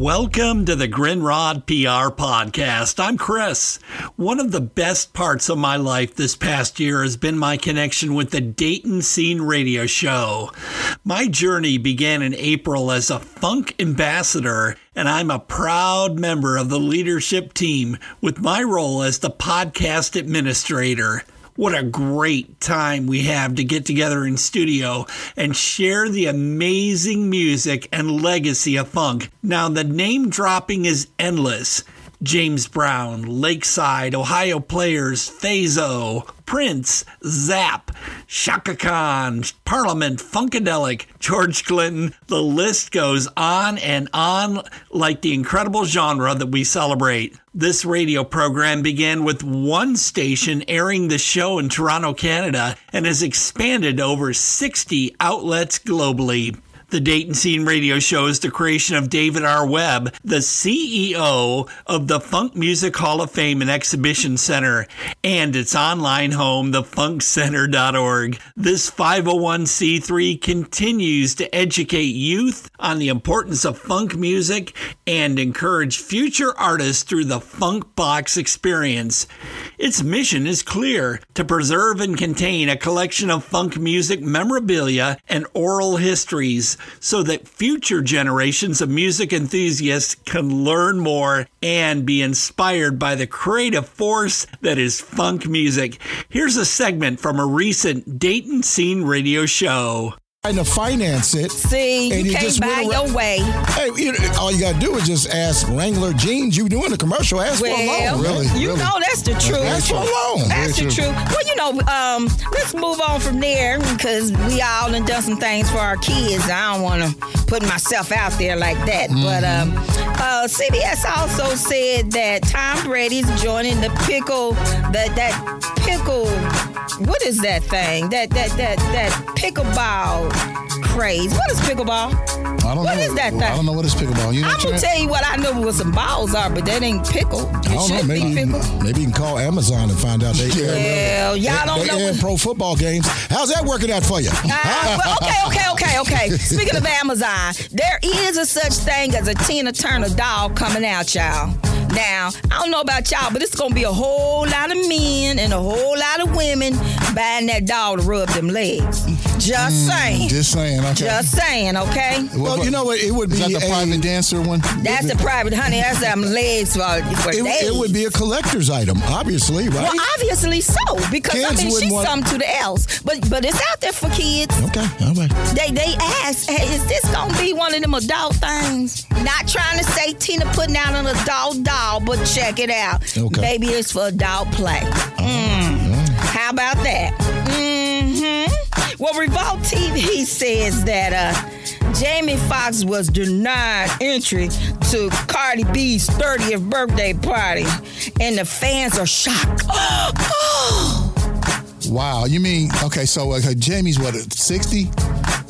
Welcome to the Grindrod PR podcast. I'm Chris. One of the best parts of my life this past year has been my connection with the Dayton Scene Radio Show. My journey began in April as a funk ambassador, and I'm a proud member of the leadership team with my role as the podcast administrator. What a great time we have to get together in studio and share the amazing music and legacy of funk. Now, the name dropping is endless. James Brown, Lakeside, Ohio Players, Faze-O, Prince, Zapp, Chaka Khan, Parliament, Funkadelic, George Clinton. The list goes on and on like the incredible genre that we celebrate. This radio program began with one station airing the show in Toronto, Canada, and has expanded to over 60 outlets globally. The Dayton Scene Radio Show is the creation of David R. Webb, the CEO of the Funk Music Hall of Fame and Exhibition Center, and its online home, thefunkcenter.org. This 501c3 continues to educate youth on the importance of funk music and encourage future artists through the Funk Box experience. Its mission is clear to preserve and contain a collection of funk music memorabilia and oral histories so that future generations of music enthusiasts can learn more and be inspired by the creative force that is funk music. Here's a segment from a recent Dayton Scene radio show trying to finance it. See, and you he can't just buy went around- your way. Hey, you know, all you got to do is just ask Wrangler Jeans. You doing the commercial? Ask for a loan. Really? you know that's the truth. Ask for a loan. That's the truth. Well, you know, um, let's move on from there because we all done done some things for our kids. I don't want to put myself out there like that. But um, uh, CBS also said that Tom Brady's joining the pickle, that that pickle, what is that thing? That that that that pickleball craze. What is pickleball? I don't What know. What is that thing? I don't know what is pickleball. You know I'm gonna tell you what I know what some balls are, but that ain't pickle. It I don't know. Maybe be you can, pickle. maybe you can call Amazon and find out they Well, y'all don't they know. what- pro football games. How's that working out for you? Ah, well, okay, okay, okay, okay. Speaking of Amazon, there is a such thing as a Tina Turner doll coming out, y'all. Now, I don't know about y'all, but it's gonna be a whole lot of men and a whole lot of women buying that doll to rub them legs. Just saying. Just saying. Okay. Just saying, okay? well, you know what? It would be Is that the a- private dancer one? That's the private, honey. That's them legs for, for It, days. it would be a collector's item, obviously, right? Well, obviously so, because Kids I mean she's want- something to the else. But but it's out there for kids. okay, all right. They they ask, hey, is this gonna be one of them adult things? Not trying to say Tina putting out an adult doll, but check it out. Okay. Maybe it's for adult play. Mm. How about that? hmm Well, Revolt TV says that uh, Jamie Foxx was denied entry to Cardi B's 30th birthday party, and the fans are shocked. oh, Wow. You mean okay? So uh, Jamie's what? Sixty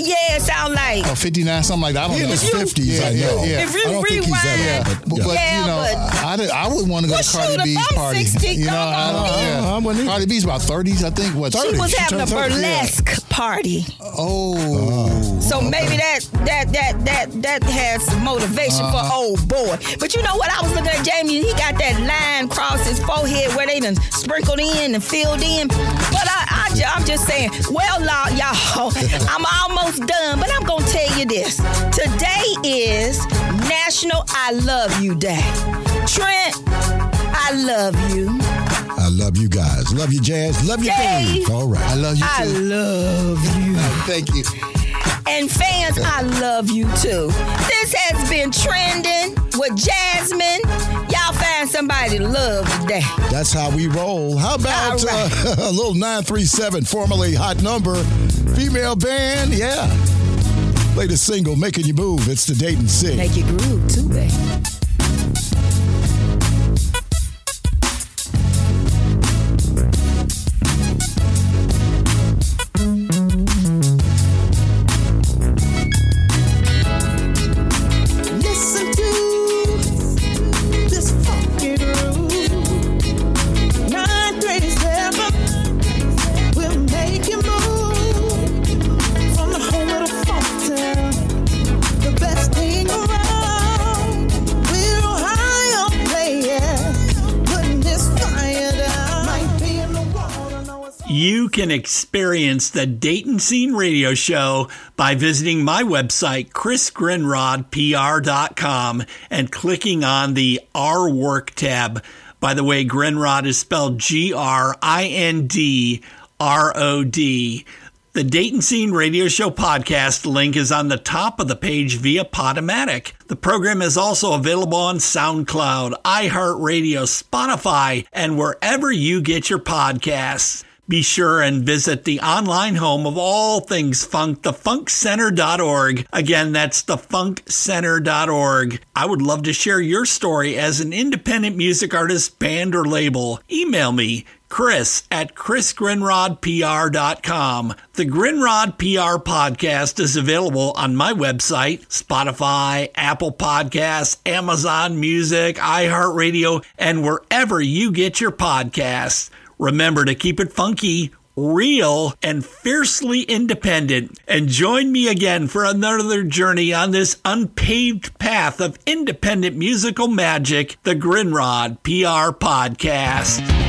yeah, it sound like. or fifty nine? Something like that. I don't He in know. his 50s, Yeah, I know. yeah, yeah. If you I don't think he's that rewind- old, But, but, but, Yeah, you know, but- I, did, I would want to go Well, to Cardi shoot, if B's I'm party. 60, you know, come I on don't, in. yeah. I wouldn't either. Cardi B's about thirties, I think. What? 30. She was She having a turned 30, yeah. burlesque party. Oh. So maybe that that that that that has some motivation Uh-huh. for old boy. But you know what? I was looking at Jamie. He got that line across his forehead where they done sprinkled in and filled in. But I, I ju- I'm just saying. Well, law, y'all, I'm almost done. But I'm gonna tell you this. Today is National I Love You Day. Trent, I love you. I love you guys. Love you, Jazz. Love you, Dave. Dave. All right. I love you too. I too. love you. Thank you. And fans, I love you too. This has been trending with Jasmine. Somebody love today. That's how we roll. How about right. uh, a little 937, formerly hot number, female band? Yeah. Latest single, Making You Move. It's the Dayton Sing. Make you groove too, baby. You can experience the Dayton Scene Radio Show by visiting my website, chrisgrindrodpr.com, and clicking on the Our Work tab. By the way, Grindrod is spelled G R I N D R O D. The Dayton Scene Radio Show podcast link is on the top of the page via Podomatic. The program is also available on SoundCloud, iHeartRadio, Spotify, and wherever you get your podcasts. Be sure and visit the online home of all things funk, thefunkcenter.org. Again, that's thefunkcenter.org. I would love to share your story as an independent music artist, band, or label. Email me, Chris at chrisgrindrodpr.com. The Grindrod PR podcast is available on my website, Spotify, Apple Podcasts, Amazon Music, iHeartRadio, and wherever you get your podcasts. Remember to keep it funky, real, and fiercely independent. And join me again for another journey on this unpaved path of independent musical magic, the Grindrod PR Podcast.